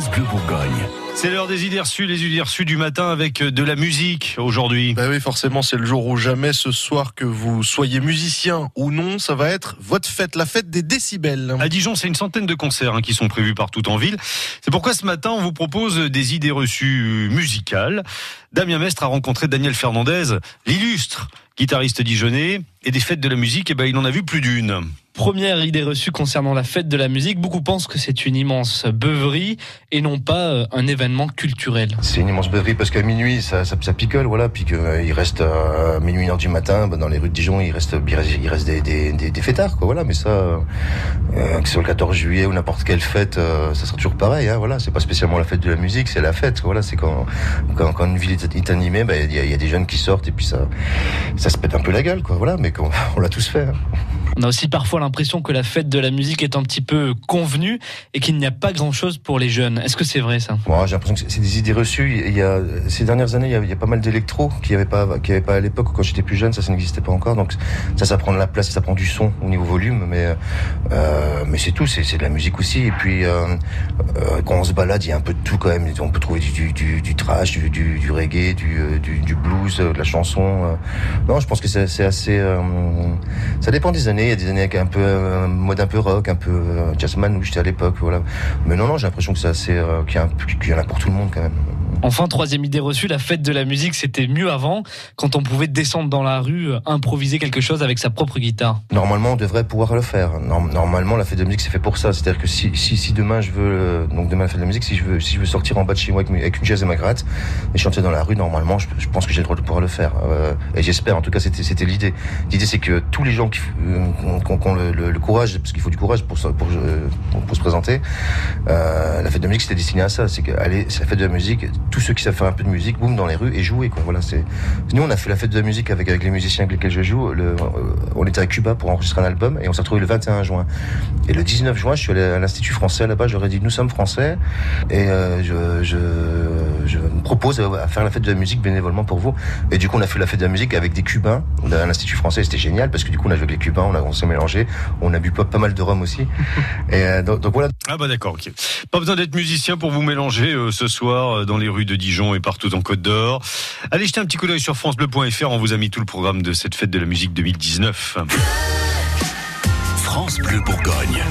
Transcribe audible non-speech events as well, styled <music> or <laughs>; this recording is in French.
France Bleu. C'est l'heure des idées reçues, les idées reçues du matin avec de la musique aujourd'hui. Bah oui, forcément, c'est le jour où jamais ce soir que vous soyez musicien ou non, ça va être votre fête, la fête des décibels. À Dijon, c'est une centaine de concerts hein, qui sont prévus partout en ville. C'est pourquoi ce matin, on vous propose des idées reçues musicales. Damien Mestre a rencontré Daniel Fernandez, l'illustre guitariste dijonnais, et des fêtes de la musique, et eh ben, il en a vu plus d'une. Première idée reçue concernant la fête de la musique, beaucoup pensent que c'est une immense beuverie et non pas euh, un événement culturel. C'est une immense beuverie parce qu'à minuit ça, picole, voilà, puis qu'il euh, reste à euh, minuit, une heure du matin, ben, dans les rues de Dijon, il reste, il reste des, des, fêtards, quoi, voilà, mais ça, euh, que ce le 14 juillet ou n'importe quelle fête, ça sera toujours pareil, hein, voilà, c'est pas spécialement la fête de la musique, c'est la fête, voilà, c'est quand, quand, une ville est, animée, ben, il y, a, des jeunes qui sortent et puis ça, ça se pète un peu la gueule, quoi, voilà, mais on, <laughs> on l'a tous fait. Hein. On a aussi parfois l'impression que la fête de la musique est un petit peu convenue et qu'il n'y a pas grand-chose pour les jeunes. Est-ce que c'est vrai ça? Moi, J'ai l'impression que c'est des idées reçues. Il y a, ces dernières années, il y a, pas mal d'électro qui avait pas, qui avait pas à l'époque quand j'étais plus jeune. Ça, ça n'existait pas encore. Donc ça, ça prend de la place, ça prend du son au niveau volume, mais euh, mais c'est tout. C'est de la musique aussi. Et puis euh, euh, quand on se balade, il y a un peu de tout quand même. On peut trouver du, du, du trash, du, du, du reggae, du, du, du, blues, de la chanson. Non, je pense que c'est assez. ça dépend des années il y a des années avec un peu un mode un peu rock, un peu euh, jazzman où j'étais à l'époque. Mais non, non, j'ai l'impression que c'est euh, qu'il y en a pour tout le monde quand même. Enfin, troisième idée reçue, la fête de la musique, c'était mieux avant, quand on pouvait descendre dans la rue, euh, improviser quelque chose avec sa propre guitare. Normalement, on devrait pouvoir le faire. Normalement, la fête de la musique, c'est fait pour ça. C'est-à-dire que si, si, si, demain je veux, euh, donc demain la fête de la musique, si je veux, si je veux sortir en bas de chez moi avec, une chaise et ma gratte et chanter dans la rue, normalement, je, pense que j'ai le droit de pouvoir le faire. Euh, et j'espère, en tout cas, c'était, c'était l'idée. L'idée, c'est que tous les gens qui, qui ont, le, courage, parce qu'il faut du courage pour, pour, pour, pour euh, la fête de la musique, c'était destiné à ça. C'est que, c'est la fête de la musique, tous ceux qui savent faire un peu de musique, boum, dans les rues et jouer. Quoi. Voilà. Nous, on a fait la fête de la musique avec, les musiciens avec lesquels je joue. Euh, on était à Cuba pour enregistrer un album et on s'est retrouvé le 21 juin. Et le 19 juin, je suis allé à l'Institut français là-bas. J'aurais dit, nous sommes français et euh, je, me propose à faire la fête de la musique bénévolement pour vous. Et du coup, on a fait la fête de la musique avec des Cubains à l'Institut français. C'était génial parce que du coup, on a joué avec les Cubains, on, a, on s'est mélangé, on a bu pas, mal de rhum aussi. Ah bah d'accord, ok. Pas besoin d'être musicien pour vous mélanger euh, ce soir euh, dans les rues de Dijon et partout en Côte d'Or. Allez jeter un petit coup d'œil sur francebleu.fr, on vous a mis tout le programme de cette fête de la musique 2019. France Bleu Bourgogne.